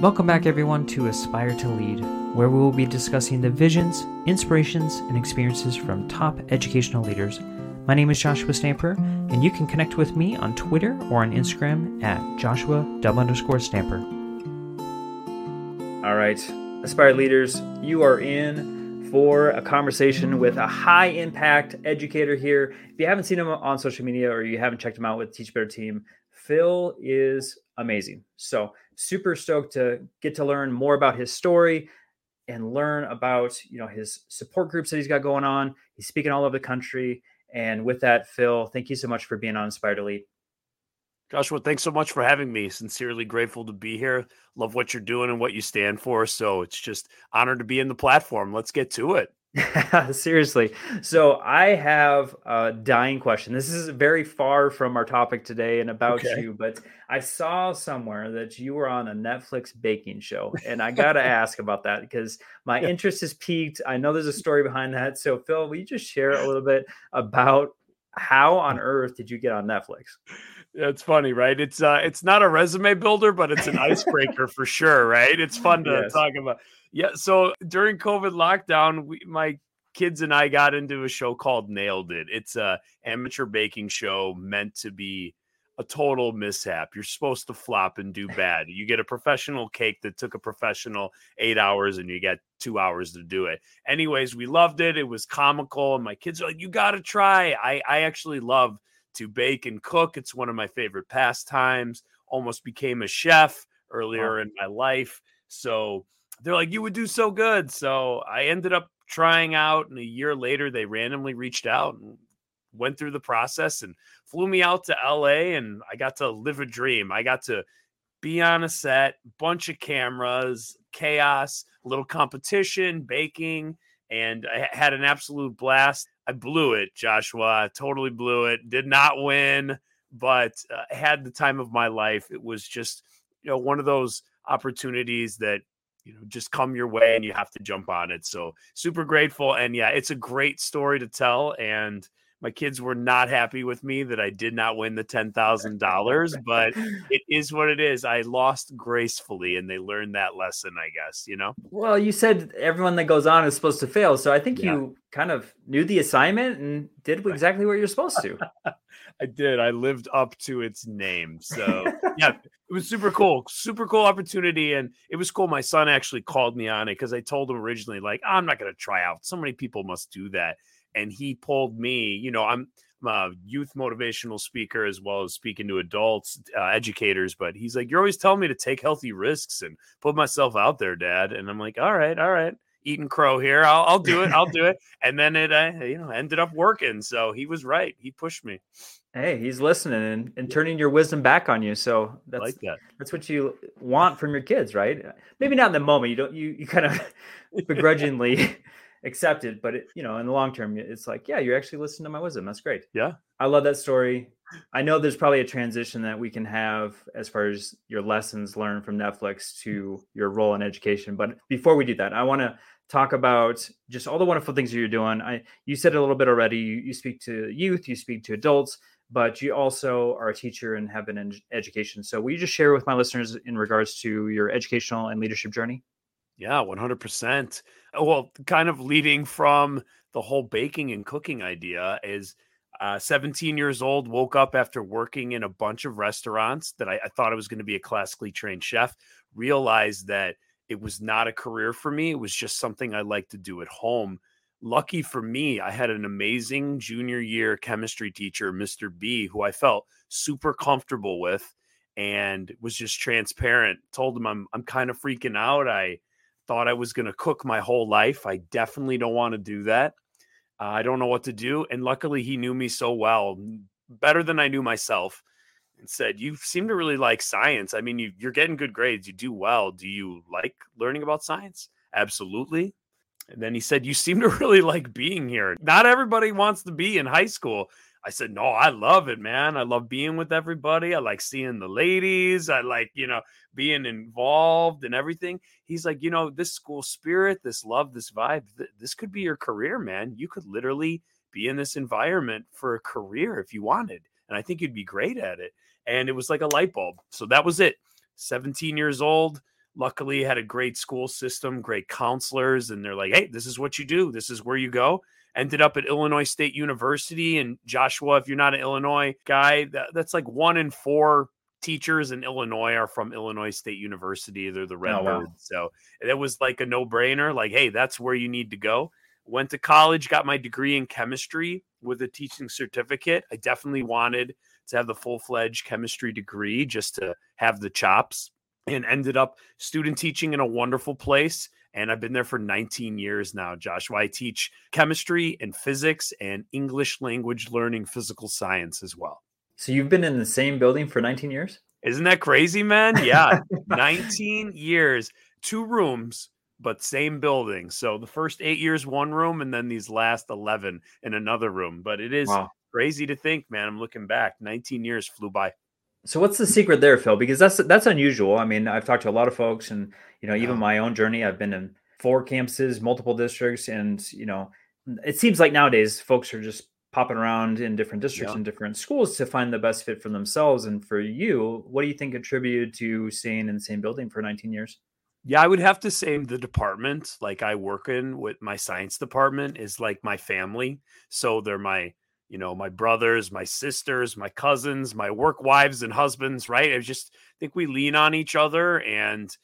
Welcome back, everyone, to Aspire to Lead, where we will be discussing the visions, inspirations, and experiences from top educational leaders. My name is Joshua Stamper, and you can connect with me on Twitter or on Instagram at Joshua underscore Stamper. All right, Aspire leaders, you are in for a conversation with a high impact educator here. If you haven't seen him on social media or you haven't checked him out with Teach Better Team, Phil is amazing. So super stoked to get to learn more about his story and learn about you know his support groups that he's got going on. He's speaking all over the country. And with that, Phil, thank you so much for being on Aspire to Lead. Joshua, thanks so much for having me. Sincerely grateful to be here. Love what you're doing and what you stand for. So it's just honored to be in the platform. Let's get to it. Seriously. So I have a dying question. This is very far from our topic today and about okay. you, but I saw somewhere that you were on a Netflix baking show. And I got to ask about that because my yeah. interest is piqued. I know there's a story behind that. So, Phil, will you just share a little bit about how on earth did you get on Netflix? It's funny, right? It's uh it's not a resume builder, but it's an icebreaker for sure, right? It's fun to yes. talk about. Yeah, so during COVID lockdown, we, my kids and I got into a show called Nailed It. It's a amateur baking show meant to be a total mishap. You're supposed to flop and do bad. You get a professional cake that took a professional eight hours and you get two hours to do it. Anyways, we loved it. It was comical. And my kids are like, you got to try. I, I actually love to bake and cook. It's one of my favorite pastimes. Almost became a chef earlier in my life. So they're like, you would do so good. So I ended up trying out, and a year later, they randomly reached out and went through the process and flew me out to LA. And I got to live a dream. I got to be on a set, bunch of cameras, chaos, a little competition, baking, and I had an absolute blast. I blew it, Joshua. Totally blew it. Did not win, but uh, had the time of my life. It was just, you know, one of those opportunities that you know just come your way and you have to jump on it. So super grateful, and yeah, it's a great story to tell. And my kids were not happy with me that I did not win the ten thousand dollars, but it is what it is. I lost gracefully, and they learned that lesson, I guess. You know. Well, you said everyone that goes on is supposed to fail, so I think yeah. you kind of knew the assignment and did exactly what you're supposed to. I did. I lived up to its name. So yeah, it was super cool. Super cool opportunity. And it was cool. My son actually called me on it because I told him originally, like, I'm not gonna try out. So many people must do that and he pulled me. You know, I'm, I'm a youth motivational speaker as well as speaking to adults, uh, educators. But he's like, "You're always telling me to take healthy risks and put myself out there, Dad." And I'm like, "All right, all right." Eating crow here. I'll, I'll do it. I'll do it. And then it, uh, you know, ended up working. So he was right. He pushed me. Hey, he's listening and, and turning your wisdom back on you. So that's like that. that's what you want from your kids, right? Maybe not in the moment. You don't. You you kind of begrudgingly accepted but it, you know in the long term it's like yeah you're actually listening to my wisdom. That's great. Yeah. I love that story. I know there's probably a transition that we can have as far as your lessons learned from netflix mm. to your role in education but before we do that i want to talk about just all the wonderful things that you're doing. I you said a little bit already you, you speak to youth you speak to adults but you also are a teacher and have been in education. So will you just share with my listeners in regards to your educational and leadership journey yeah 100% well, kind of leading from the whole baking and cooking idea is uh, 17 years old, woke up after working in a bunch of restaurants that I, I thought I was going to be a classically trained chef, realized that it was not a career for me. It was just something I like to do at home. Lucky for me, I had an amazing junior year chemistry teacher, Mr. B, who I felt super comfortable with and was just transparent. Told him I'm I'm kind of freaking out. I thought I was going to cook my whole life. I definitely don't want to do that. Uh, I don't know what to do. And luckily, he knew me so well, better than I knew myself, and said, You seem to really like science. I mean, you, you're getting good grades. You do well. Do you like learning about science? Absolutely. And then he said, You seem to really like being here. Not everybody wants to be in high school. I said, no, I love it, man. I love being with everybody. I like seeing the ladies. I like, you know, being involved and everything. He's like, you know, this school spirit, this love, this vibe, th- this could be your career, man. You could literally be in this environment for a career if you wanted. And I think you'd be great at it. And it was like a light bulb. So that was it. 17 years old, luckily had a great school system, great counselors, and they're like, hey, this is what you do, this is where you go. Ended up at Illinois State University. And Joshua, if you're not an Illinois guy, that, that's like one in four teachers in Illinois are from Illinois State University. They're the Redbirds. Oh, wow. So it was like a no brainer. Like, hey, that's where you need to go. Went to college, got my degree in chemistry with a teaching certificate. I definitely wanted to have the full fledged chemistry degree just to have the chops and ended up student teaching in a wonderful place. And I've been there for 19 years now, Joshua. I teach chemistry and physics and English language learning, physical science as well. So you've been in the same building for 19 years? Isn't that crazy, man? Yeah. 19 years, two rooms, but same building. So the first eight years, one room, and then these last 11 in another room. But it is wow. crazy to think, man. I'm looking back. 19 years flew by. So what's the secret there, Phil? Because that's that's unusual. I mean, I've talked to a lot of folks, and you know, even my own journey. I've been in four campuses, multiple districts, and you know, it seems like nowadays folks are just popping around in different districts yeah. and different schools to find the best fit for themselves. And for you, what do you think contributed to staying in the same building for 19 years? Yeah, I would have to say the department like I work in with my science department is like my family. So they're my you know, my brothers, my sisters, my cousins, my work wives and husbands, right? I just think we lean on each other and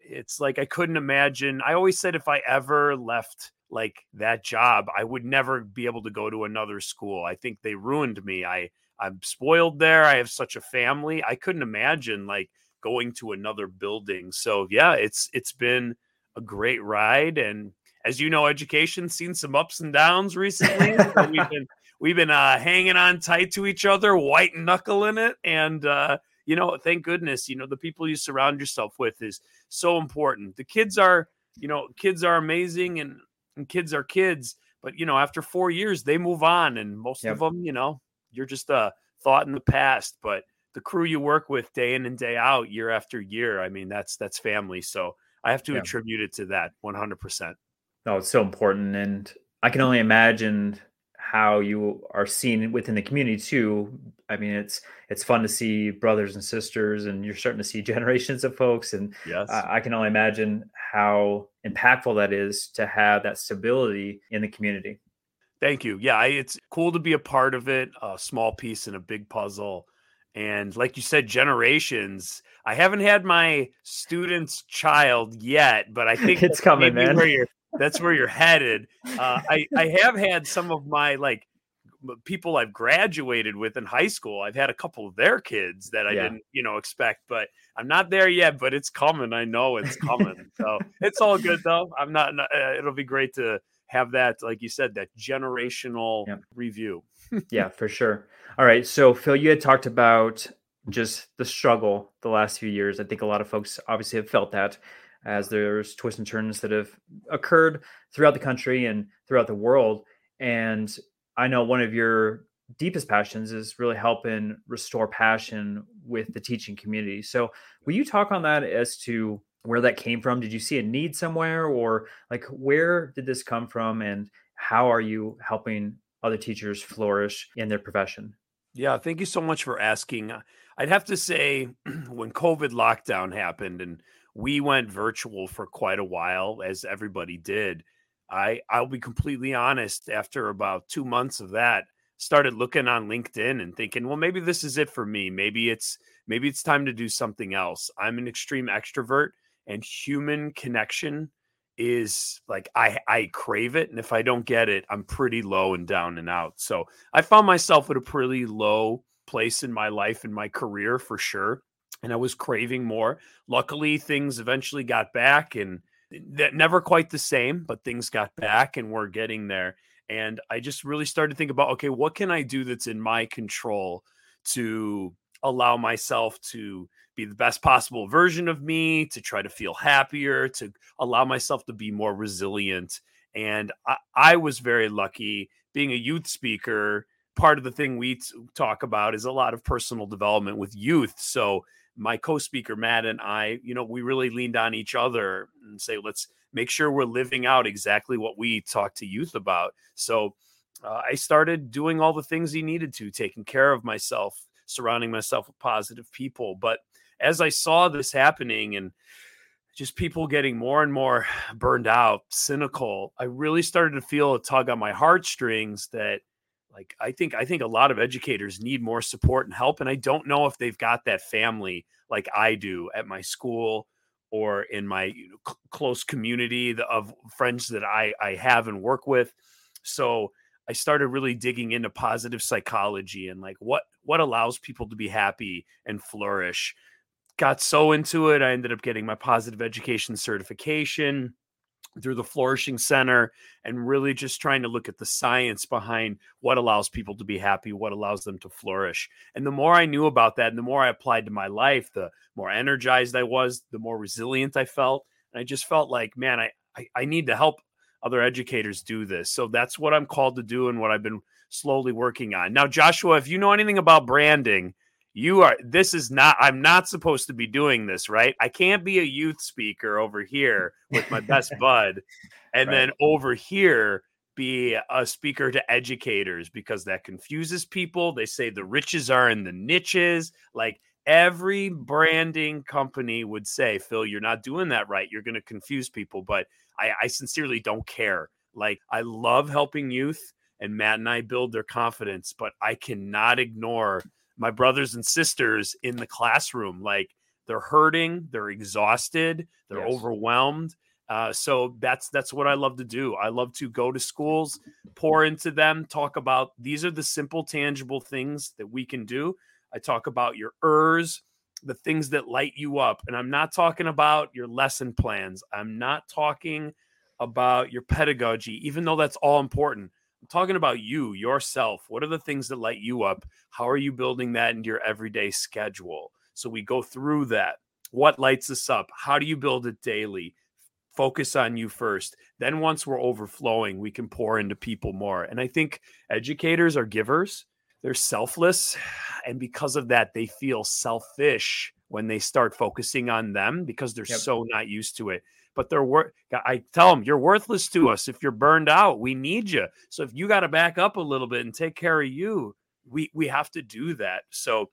it's like I couldn't imagine. I always said if I ever left like that job, I would never be able to go to another school. I think they ruined me. I I'm spoiled there. I have such a family. I couldn't imagine like going to another building. So yeah, it's it's been a great ride and as you know, education seen some ups and downs recently. so we've been we've been uh, hanging on tight to each other, white knuckling it, and uh, you know, thank goodness, you know, the people you surround yourself with is so important. The kids are, you know, kids are amazing, and, and kids are kids, but you know, after four years, they move on, and most yep. of them, you know, you're just a thought in the past, but the crew you work with day in and day out, year after year, I mean, that's that's family. So I have to yeah. attribute it to that 100%. No, it's so important, and I can only imagine how you are seen within the community too. I mean, it's it's fun to see brothers and sisters, and you're starting to see generations of folks. And yes. I, I can only imagine how impactful that is to have that stability in the community. Thank you. Yeah, it's cool to be a part of it, a small piece in a big puzzle. And like you said, generations. I haven't had my student's child yet, but I think it's coming, man. Where you're that's where you're headed. Uh, I I have had some of my like people I've graduated with in high school. I've had a couple of their kids that I yeah. didn't you know expect, but I'm not there yet. But it's coming. I know it's coming. so it's all good though. I'm not. Uh, it'll be great to have that, like you said, that generational yeah. review. yeah, for sure. All right. So Phil, you had talked about just the struggle the last few years. I think a lot of folks obviously have felt that as there's twists and turns that have occurred throughout the country and throughout the world. And I know one of your deepest passions is really helping restore passion with the teaching community. So, will you talk on that as to where that came from? Did you see a need somewhere, or like where did this come from, and how are you helping other teachers flourish in their profession? Yeah, thank you so much for asking. I'd have to say, when COVID lockdown happened and we went virtual for quite a while, as everybody did. I I'll be completely honest. After about two months of that, started looking on LinkedIn and thinking, well, maybe this is it for me. Maybe it's maybe it's time to do something else. I'm an extreme extrovert, and human connection is like I I crave it, and if I don't get it, I'm pretty low and down and out. So I found myself at a pretty low place in my life and my career for sure and I was craving more. Luckily, things eventually got back and that never quite the same, but things got back and we're getting there. And I just really started to think about okay, what can I do that's in my control to allow myself to be the best possible version of me, to try to feel happier, to allow myself to be more resilient. And I, I was very lucky being a youth speaker. Part of the thing we t- talk about is a lot of personal development with youth. So my co-speaker Matt and I, you know, we really leaned on each other and say, let's make sure we're living out exactly what we talk to youth about. So uh, I started doing all the things he needed to, taking care of myself, surrounding myself with positive people. But as I saw this happening and just people getting more and more burned out, cynical, I really started to feel a tug on my heartstrings that like I think I think a lot of educators need more support and help and I don't know if they've got that family like I do at my school or in my you know, c- close community of friends that I I have and work with. So I started really digging into positive psychology and like what what allows people to be happy and flourish got so into it. I ended up getting my positive education certification through the Flourishing Center and really just trying to look at the science behind what allows people to be happy, what allows them to flourish. And the more I knew about that and the more I applied to my life, the more energized I was, the more resilient I felt. And I just felt like, man, I, I, I need to help other educators do this. So that's what I'm called to do and what I've been slowly working on. Now, Joshua, if you know anything about branding, you are this is not i'm not supposed to be doing this right? I can't be a youth speaker over here with my best bud and right. then over here be a speaker to educators because that confuses people. They say the riches are in the niches. Like every branding company would say phil you're not doing that right. You're going to confuse people. But I, I sincerely don't care. Like i love helping youth and matt and i build their confidence but i cannot ignore my brothers and sisters in the classroom. Like they're hurting, they're exhausted, they're yes. overwhelmed. Uh, so that's that's what I love to do. I love to go to schools, pour into them, talk about these are the simple, tangible things that we can do. I talk about your ERS, the things that light you up, and I'm not talking about your lesson plans. I'm not talking about your pedagogy, even though that's all important. I'm talking about you, yourself. What are the things that light you up? How are you building that into your everyday schedule? So we go through that. What lights us up? How do you build it daily? Focus on you first. Then, once we're overflowing, we can pour into people more. And I think educators are givers, they're selfless. And because of that, they feel selfish when they start focusing on them because they're yep. so not used to it but they're worth. I tell them you're worthless to us if you're burned out. We need you. So if you got to back up a little bit and take care of you, we we have to do that. So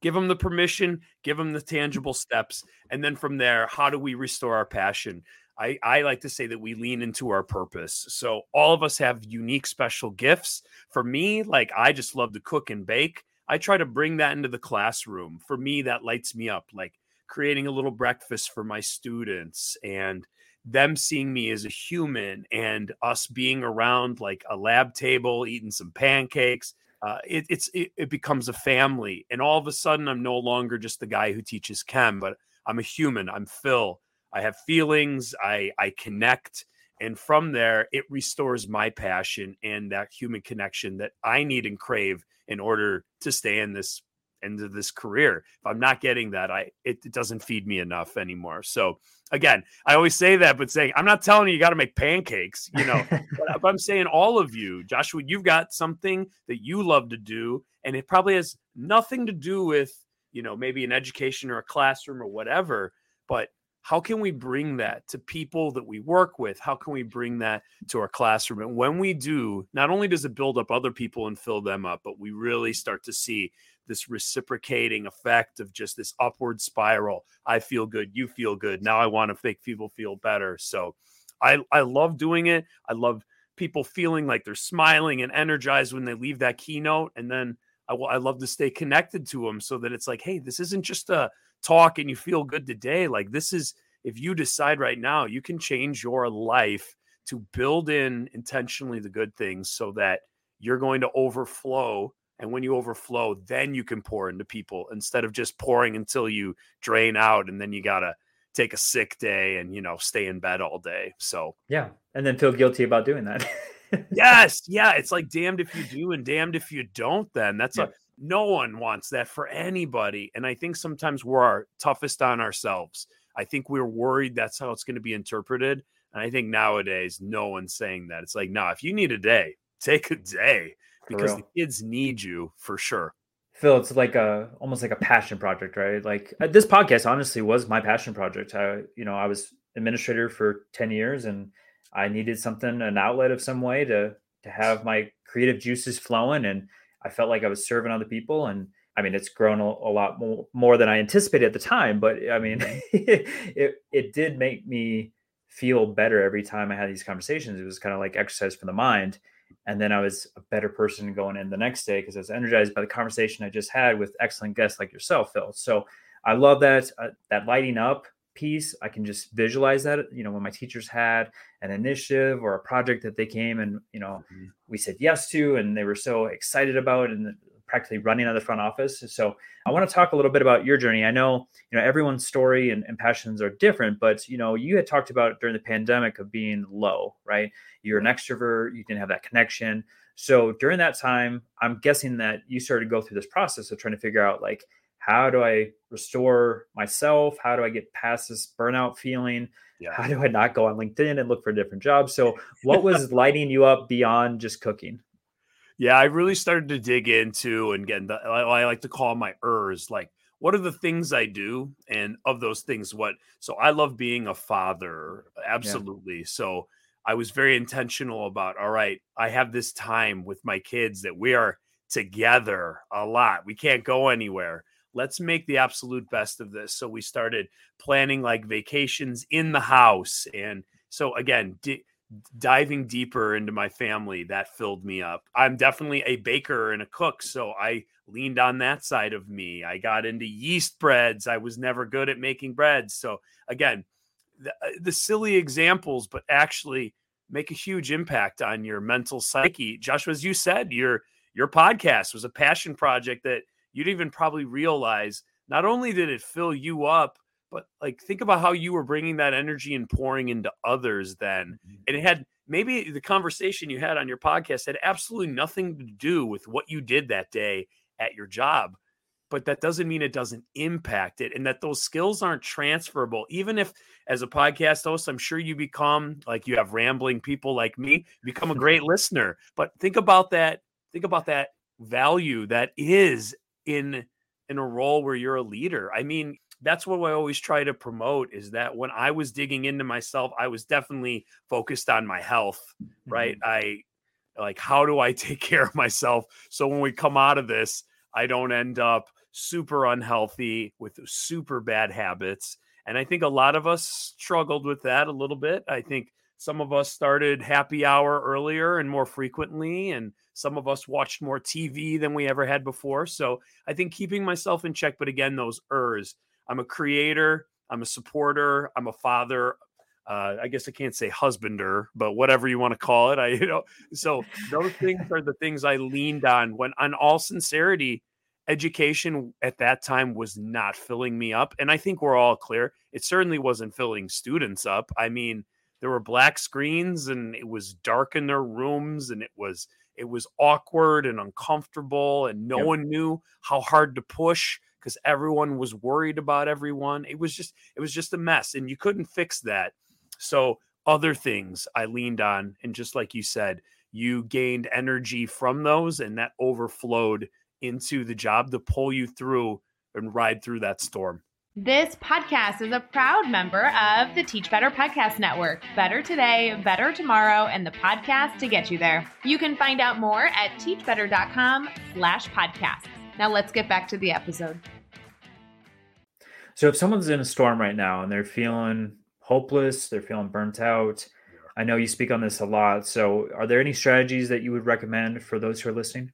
give them the permission, give them the tangible steps, and then from there, how do we restore our passion? I, I like to say that we lean into our purpose. So all of us have unique special gifts. For me, like I just love to cook and bake. I try to bring that into the classroom. For me, that lights me up. Like creating a little breakfast for my students and them seeing me as a human and us being around like a lab table eating some pancakes uh, it, it's it, it, becomes a family. And all of a sudden i'm no longer just the guy who teaches chem but i'm a human. I'm phil. I have feelings. I i connect. And from there it restores my passion and that human connection that i need and crave in order to stay in this into this career. If I'm not getting that, I it, it doesn't feed me enough anymore. So again, I always say that, but saying I'm not telling you you got to make pancakes, you know. but I'm saying all of you, Joshua, you've got something that you love to do, and it probably has nothing to do with you know maybe an education or a classroom or whatever, but how can we bring that to people that we work with? How can we bring that to our classroom? And when we do, not only does it build up other people and fill them up, but we really start to see this reciprocating effect of just this upward spiral. I feel good, you feel good. Now I want to make people feel better. So I I love doing it. I love people feeling like they're smiling and energized when they leave that keynote and then I, will, I love to stay connected to them so that it's like, hey, this isn't just a talk and you feel good today. Like this is if you decide right now, you can change your life to build in intentionally the good things so that you're going to overflow and when you overflow, then you can pour into people instead of just pouring until you drain out and then you got to take a sick day and, you know, stay in bed all day. So, yeah. And then feel guilty about doing that. yes. Yeah. It's like damned if you do and damned if you don't, then that's yeah. a, no one wants that for anybody. And I think sometimes we're our toughest on ourselves. I think we're worried that's how it's going to be interpreted. And I think nowadays, no one's saying that. It's like, no, nah, if you need a day, take a day because the kids need you for sure. Phil, it's like a almost like a passion project, right? Like uh, this podcast honestly was my passion project. I, you know, I was administrator for 10 years and I needed something, an outlet of some way to to have my creative juices flowing. And I felt like I was serving other people. And I mean, it's grown a, a lot more, more than I anticipated at the time, but I mean, it, it did make me feel better every time I had these conversations. It was kind of like exercise for the mind. And then I was a better person going in the next day because I was energized by the conversation I just had with excellent guests like yourself, Phil. So I love that uh, that lighting up piece. I can just visualize that. You know, when my teachers had an initiative or a project that they came and you know mm-hmm. we said yes to, and they were so excited about, and practically running out of the front office. So I want to talk a little bit about your journey. I know you know everyone's story and, and passions are different, but you know you had talked about during the pandemic of being low, right? You're an extrovert, you didn't have that connection. So during that time, I'm guessing that you started to go through this process of trying to figure out like how do I restore myself? How do I get past this burnout feeling? Yeah. How do I not go on LinkedIn and look for a different job? So, what was lighting you up beyond just cooking? Yeah, I really started to dig into and get the, I like to call my ers like what are the things I do and of those things what so I love being a father absolutely. Yeah. So I was very intentional about all right, I have this time with my kids that we are together a lot. We can't go anywhere let's make the absolute best of this. So we started planning like vacations in the house. And so, again, di- diving deeper into my family, that filled me up. I'm definitely a baker and a cook. So I leaned on that side of me. I got into yeast breads. I was never good at making breads. So, again, the, uh, the silly examples, but actually make a huge impact on your mental psyche. Joshua, as you said, your your podcast was a passion project that you didn't even probably realize not only did it fill you up, but like think about how you were bringing that energy and pouring into others then. Mm-hmm. And it had maybe the conversation you had on your podcast had absolutely nothing to do with what you did that day at your job. But that doesn't mean it doesn't impact it and that those skills aren't transferable. Even if, as a podcast host, I'm sure you become like you have rambling people like me, become a great listener. But think about that. Think about that value that is in in a role where you're a leader. I mean, that's what I always try to promote is that when I was digging into myself, I was definitely focused on my health, right? Mm-hmm. I like how do I take care of myself so when we come out of this, I don't end up super unhealthy with super bad habits. And I think a lot of us struggled with that a little bit. I think some of us started happy hour earlier and more frequently, and some of us watched more TV than we ever had before. So I think keeping myself in check, but again, those ers. I'm a creator, I'm a supporter, I'm a father. Uh, I guess I can't say husbander, but whatever you want to call it. I, you know, so those things are the things I leaned on when, on all sincerity, education at that time was not filling me up. And I think we're all clear. It certainly wasn't filling students up. I mean, there were black screens and it was dark in their rooms and it was it was awkward and uncomfortable and no yep. one knew how hard to push because everyone was worried about everyone it was just it was just a mess and you couldn't fix that so other things i leaned on and just like you said you gained energy from those and that overflowed into the job to pull you through and ride through that storm this podcast is a proud member of the Teach Better Podcast Network. Better today, better tomorrow, and the podcast to get you there. You can find out more at teachbetter.com slash podcasts. Now let's get back to the episode. So if someone's in a storm right now and they're feeling hopeless, they're feeling burnt out, I know you speak on this a lot. So are there any strategies that you would recommend for those who are listening?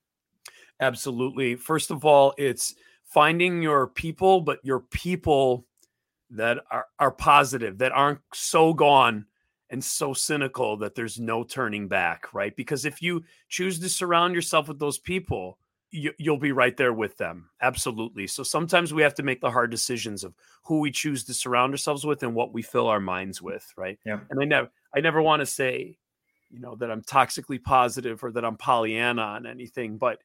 Absolutely. First of all, it's finding your people, but your people that are, are positive, that aren't so gone and so cynical that there's no turning back, right? Because if you choose to surround yourself with those people, you, will be right there with them. Absolutely. So sometimes we have to make the hard decisions of who we choose to surround ourselves with and what we fill our minds with, right? Yeah. And I never, I never want to say, you know, that I'm toxically positive or that I'm Pollyanna on anything, but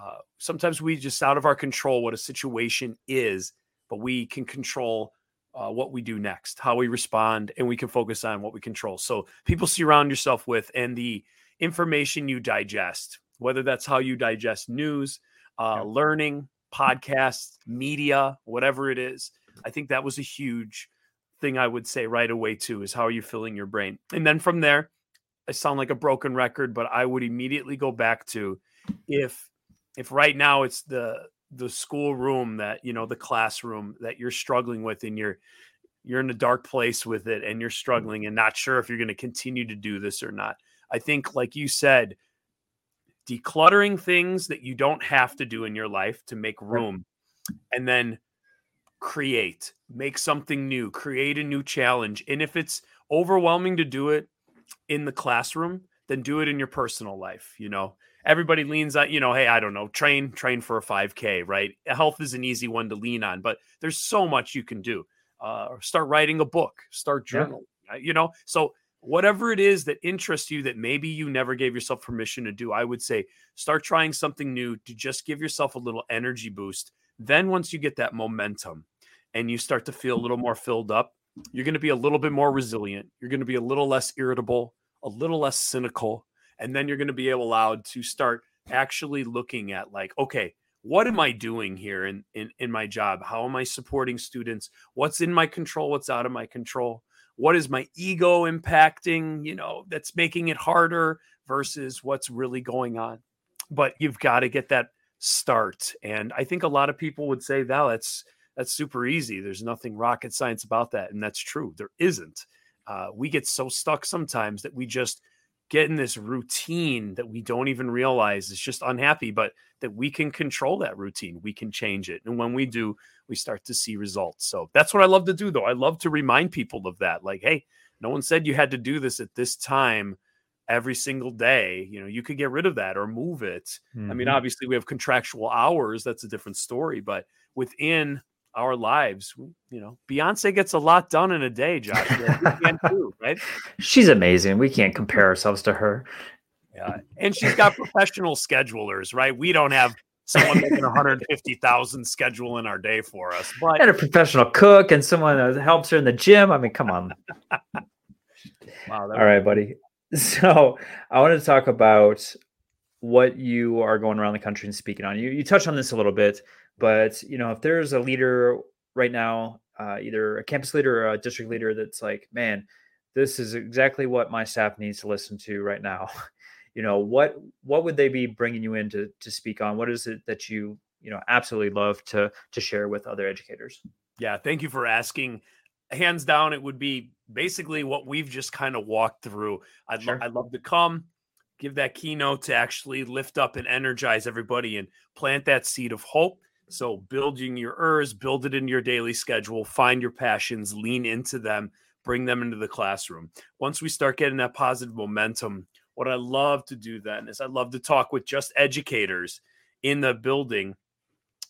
uh, sometimes we just out of our control what a situation is, but we can control uh, what we do next, how we respond, and we can focus on what we control. So people surround yourself with and the information you digest, whether that's how you digest news, uh, yeah. learning, podcasts, media, whatever it is. I think that was a huge thing I would say right away too is how are you filling your brain? And then from there, I sound like a broken record, but I would immediately go back to if if right now it's the the school room that you know the classroom that you're struggling with and you're you're in a dark place with it and you're struggling and not sure if you're going to continue to do this or not i think like you said decluttering things that you don't have to do in your life to make room and then create make something new create a new challenge and if it's overwhelming to do it in the classroom then do it in your personal life you know everybody leans on, you know, hey, I don't know, train, train for a 5K, right? Health is an easy one to lean on, but there's so much you can do. Uh, start writing a book, start journaling, yeah. you know. So whatever it is that interests you that maybe you never gave yourself permission to do, I would say start trying something new to just give yourself a little energy boost. Then once you get that momentum and you start to feel a little more filled up, you're going to be a little bit more resilient. You're going to be a little less irritable, a little less cynical, and then you're going to be allowed to start actually looking at like okay what am i doing here in, in in my job how am i supporting students what's in my control what's out of my control what is my ego impacting you know that's making it harder versus what's really going on. But you've got to get that start and i think a lot of people would say that that's that's super easy. There's nothing rocket science about that and that's true. There isn't. Uh, we get so stuck sometimes that we just get in this routine that we don't even realize is just unhappy, but that we can control that routine. We can change it. And when we do, we start to see results. So that's what I love to do, though. I love to remind people of that. Like, hey, no one said you had to do this at this time every single day. You know, you could get rid of that or move it. Mm-hmm. I mean, mm-hmm. obviously, we have contractual hours. That's a different story. But within our lives. You know, Beyonce gets a lot done in a day, Josh. too, right? She's amazing. We can't compare ourselves to her. Yeah, and she's got professional schedulers, right? We don't have someone making 150,000 schedule in our day for us. But and a professional cook and someone that helps her in the gym. I mean, come on. wow. All right, buddy. So I want to talk about what you are going around the country and speaking on. You you touched on this a little bit, but you know, if there's a leader right now, uh, either a campus leader or a district leader, that's like, man, this is exactly what my staff needs to listen to right now. you know, what what would they be bringing you in to to speak on? What is it that you you know absolutely love to to share with other educators? Yeah, thank you for asking. Hands down, it would be basically what we've just kind of walked through. I'd, sure. lo- I'd love to come, give that keynote to actually lift up and energize everybody and plant that seed of hope so building your ERS, build it into your daily schedule, find your passions, lean into them, bring them into the classroom. Once we start getting that positive momentum, what I love to do then is I love to talk with just educators in the building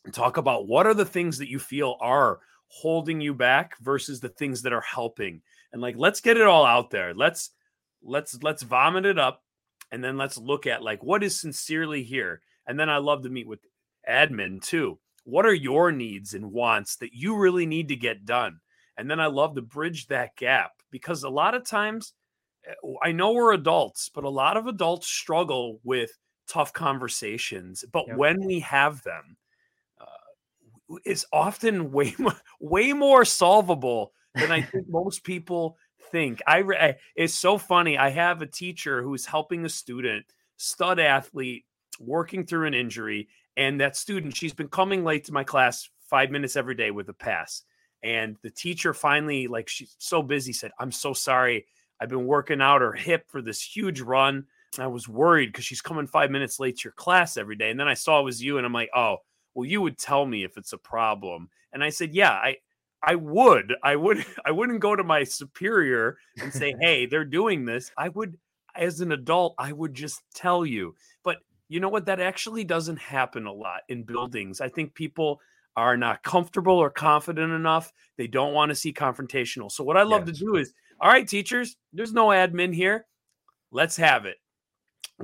and talk about what are the things that you feel are holding you back versus the things that are helping. And like let's get it all out there. Let's let's let's vomit it up and then let's look at like what is sincerely here. And then I love to meet with admin too what are your needs and wants that you really need to get done? And then I love to bridge that gap because a lot of times eh, I know we're adults, but a lot of adults struggle with tough conversations. But yep. when we have them, uh, it's often way more, way more solvable than I think most people think. I, I it's so funny. I have a teacher who's helping a student, stud athlete, working through an injury, and that student, she's been coming late to my class five minutes every day with a pass. And the teacher finally, like, she's so busy, said, I'm so sorry. I've been working out her hip for this huge run. I was worried because she's coming five minutes late to your class every day. And then I saw it was you, and I'm like, oh, well, you would tell me if it's a problem. And I said, yeah, I, I would. I would. I wouldn't go to my superior and say, hey, they're doing this. I would, as an adult, I would just tell you. But you know what? That actually doesn't happen a lot in buildings. I think people are not comfortable or confident enough. They don't want to see confrontational. So, what I love to do is, all right, teachers, there's no admin here. Let's have it.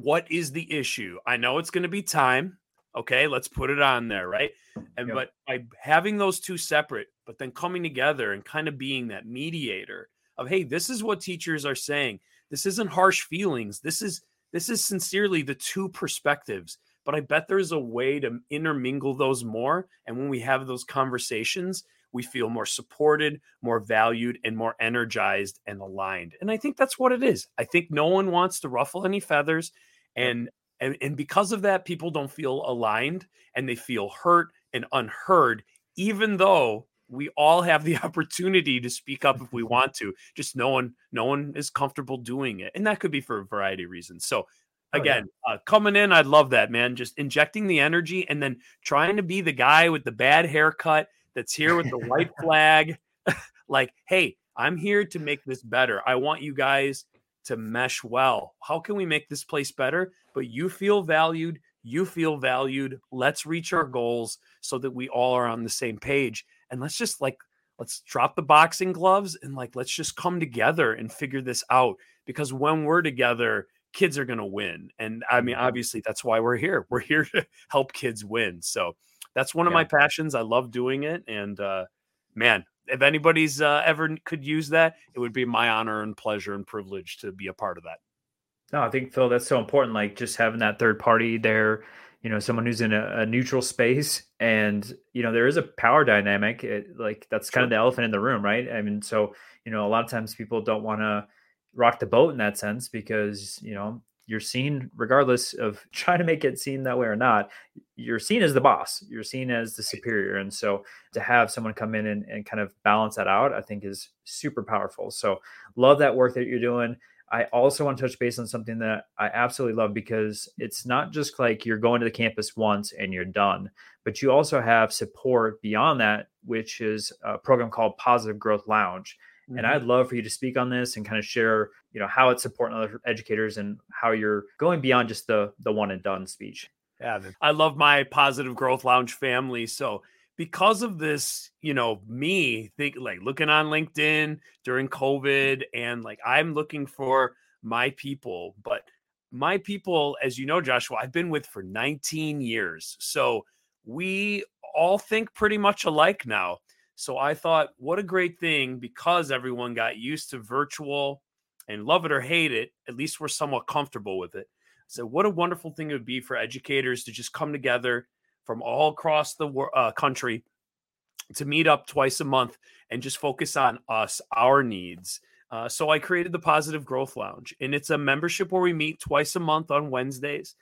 What is the issue? I know it's going to be time. Okay, let's put it on there, right? And yep. but by having those two separate, but then coming together and kind of being that mediator of, hey, this is what teachers are saying. This isn't harsh feelings. This is this is sincerely the two perspectives, but I bet there's a way to intermingle those more. And when we have those conversations, we feel more supported, more valued, and more energized and aligned. And I think that's what it is. I think no one wants to ruffle any feathers. And and, and because of that, people don't feel aligned and they feel hurt and unheard, even though we all have the opportunity to speak up if we want to. Just no one, no one is comfortable doing it, and that could be for a variety of reasons. So, again, oh, yeah. uh, coming in, I love that man. Just injecting the energy, and then trying to be the guy with the bad haircut that's here with the white flag. like, hey, I'm here to make this better. I want you guys to mesh well. How can we make this place better? But you feel valued. You feel valued. Let's reach our goals so that we all are on the same page and let's just like let's drop the boxing gloves and like let's just come together and figure this out because when we're together kids are going to win and i mean mm-hmm. obviously that's why we're here we're here to help kids win so that's one of yeah. my passions i love doing it and uh man if anybody's uh, ever could use that it would be my honor and pleasure and privilege to be a part of that no i think phil that's so important like just having that third party there you know someone who's in a, a, neutral space and you know there is a power dynamic it, like that's kind of the elephant in the room right? I mean so you know a lot of times people don't want to rock the boat in that sense because you know you're seen regardless of trying to make it seem that way or not you're seen as the boss you're seen as the superior. And so to have someone come in and, and kind of balance that out i think is super powerful. So love that work that you're doing I also want to touch base on something that I absolutely love because it's not just like you're going to the campus once and you're done, but you also have support beyond that, which is a program called Positive Growth Lounge. Mm-hmm. And I'd love for you to speak on this and kind of share, you know, how it's supporting other educators and how you're going beyond just the the one and done speech. Yeah, I love my Positive Growth Lounge family. So because of this, you know, me think like looking on LinkedIn during mm. COVID and like I'm looking for my people, but my people, as you know, Joshua, I've been with for 19 years. So we all think pretty much alike now. So I thought, what a great thing because everyone got used to virtual and love it or hate it. At least we're somewhat comfortable with it. So, what a wonderful thing it would be for educators to just come together from all across the uh, country to meet up twice a month and just focus on us, our needs. Uh, so I created the Positive Growth Lounge, and it's a membership where we meet twice a month on Wednesdays.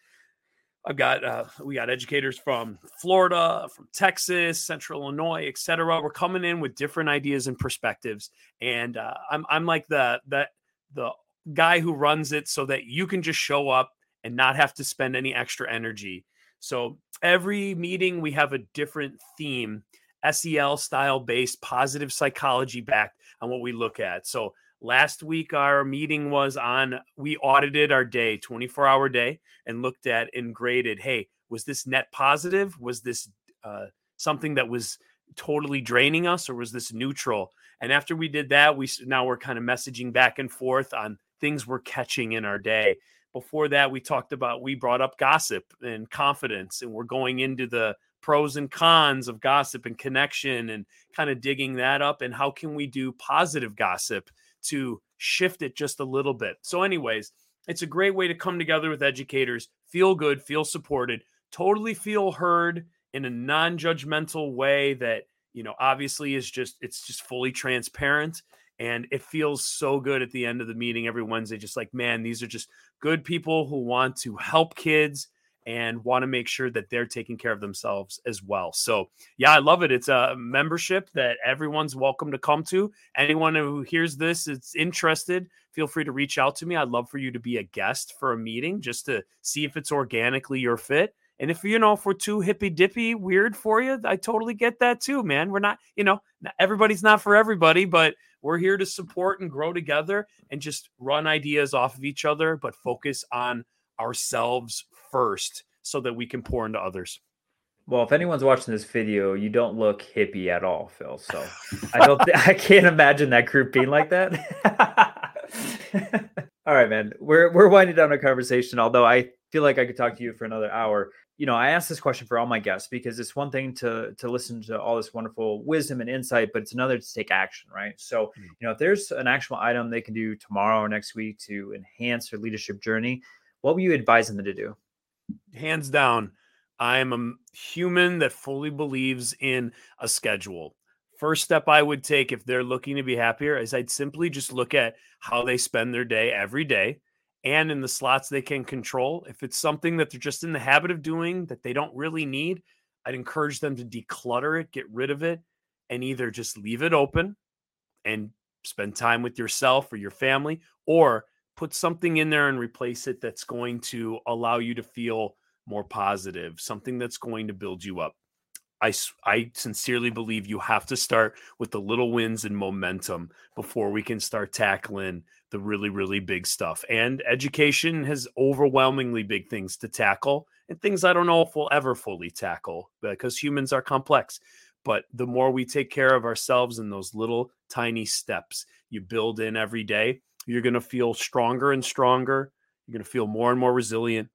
I've got uh, we got educators from Florida, from Texas, Central Illinois, etc. We're coming in with different ideas and perspectives, and uh, I'm I'm like the that the guy who runs it so that you can just show up and not have to spend any extra energy so every meeting we have a different theme, SEL style based, positive psychology backed on what we look at. So last week our meeting was on we audited our day, 24 hour day, and looked at and graded. Hey, was this net positive? Was this uh, something that was totally draining us, or was this neutral? And after we did that, we now we're kind of messaging back and forth on things we're catching in our day before that we talked about we brought up gossip and confidence and we're going into the pros and cons of gossip and connection and kind of digging that up and how can we do positive gossip to shift it just a little bit. So anyways it's a great way to come together with educators feel good feel supported totally feel heard in a non-judgmental way that you know obviously is just it's just fully transparent and it feels so good at the end of the meeting every Wednesday. Just like, man, these are just good people who want to help kids and want to make sure that they're taking care of themselves as well. So, yeah, I love it. It's a membership that everyone's welcome to come to. Anyone who hears this is interested, feel free to reach out to me. I'd love for you to be a guest for a meeting just to see if it's organically your fit. And if you know, if we're too hippy dippy weird for you, I totally get that too, man. We're not, you know, everybody's not for everybody, but we're here to support and grow together and just run ideas off of each other, but focus on ourselves first so that we can pour into others. Well, if anyone's watching this video, you don't look hippie at all, Phil. So I don't, th- I can't imagine that group being like that. all right, man. We're we're winding down our conversation. Although I feel like I could talk to you for another hour you know, I ask this question for all my guests because it's one thing to to listen to all this wonderful wisdom and insight, but it's another to take action, right? So, mm. you know, if there's an actual item they can do tomorrow or next week to enhance their leadership journey, what would you advise them to do? Hands down, I am a human that fully believes in a schedule. First step I would take if they're looking to be happier is I'd simply just look at how they spend their day every day and in the slots they can control. If it's something that they're just in the habit of doing that they don't really need, I'd encourage them to declutter it, get rid of it, and either just leave it open and spend time with yourself or your family, or put something in there and replace it that's going to allow you to feel more positive, something that's going to build you up. I, I sincerely believe you have to start with the little wins and momentum before we can start tackling the really, really big stuff. And education has overwhelmingly big things to tackle and things I don't know if we'll ever fully tackle because humans are complex. But the more we take care of ourselves in those little tiny steps you build in every day, you're going to feel stronger and stronger. You're going to feel more and more resilient,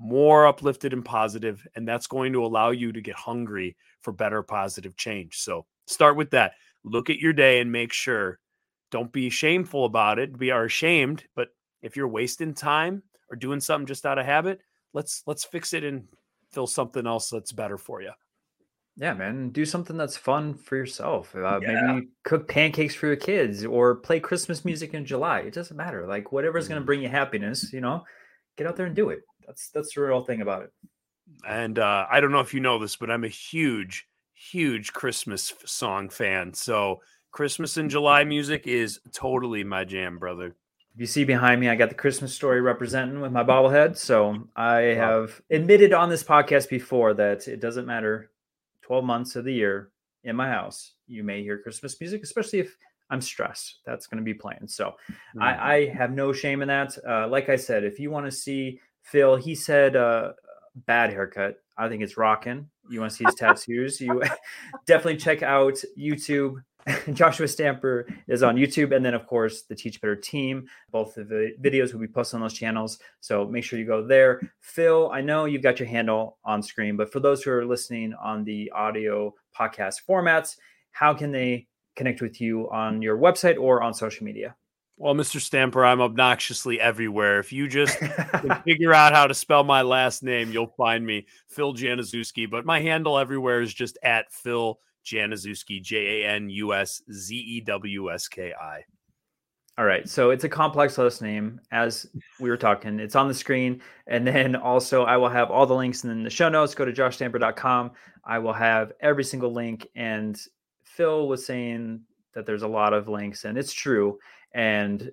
more uplifted and positive, and that's going to allow you to get hungry for better positive change. So start with that. Look at your day and make sure. Don't be shameful about it. We are ashamed, but if you're wasting time or doing something just out of habit, let's let's fix it and fill something else that's better for you. Yeah, man. Do something that's fun for yourself. Uh, yeah. Maybe cook pancakes for your kids or play Christmas music in July. It doesn't matter. Like whatever's mm-hmm. going to bring you happiness, you know, get out there and do it. That's that's the real thing about it. And uh, I don't know if you know this, but I'm a huge, huge Christmas song fan. So Christmas in July music is totally my jam, brother. If you see behind me, I got the Christmas story representing with my bobblehead. So I have admitted on this podcast before that it doesn't matter 12 months of the year in my house, you may hear Christmas music, especially if I'm stressed. That's going to be playing. So mm-hmm. I, I, have no shame in that. Uh, like I said, if you want to see Phil, he said uh, bad haircut. I think it's rocking. You want to see his tattoos? You definitely check out YouTube. Joshua Stamper is on YouTube, and then of course the Teach Better team. Both of the videos will be posted on those channels, so make sure you go there. Phil, I know you've got your handle on screen, but for those who are listening on the audio podcast formats, how can they connect with you on your website or on social media? Well, Mr. Stamper, I'm obnoxiously everywhere. If you just figure out how to spell my last name, you'll find me, Phil Januszewski. But my handle everywhere is just at Phil Januszewski, J A N U S Z E W S K I. All right. So it's a complex last name, as we were talking. It's on the screen. And then also, I will have all the links in the show notes. Go to joshstamper.com. I will have every single link. And Phil was saying that there's a lot of links, and it's true. And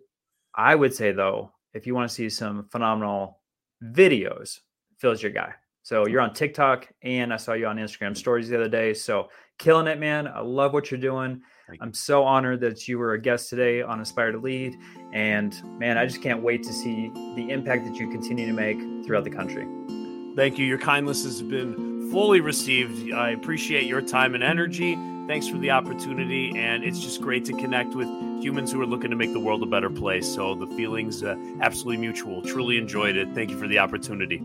I would say, though, if you want to see some phenomenal videos, Phil's your guy. So you're on TikTok, and I saw you on Instagram stories the other day. So killing it, man. I love what you're doing. I'm so honored that you were a guest today on Aspire to Lead. And man, I just can't wait to see the impact that you continue to make throughout the country. Thank you. Your kindness has been fully received. I appreciate your time and energy. Thanks for the opportunity. And it's just great to connect with humans who are looking to make the world a better place. So the feelings uh, absolutely mutual. Truly enjoyed it. Thank you for the opportunity.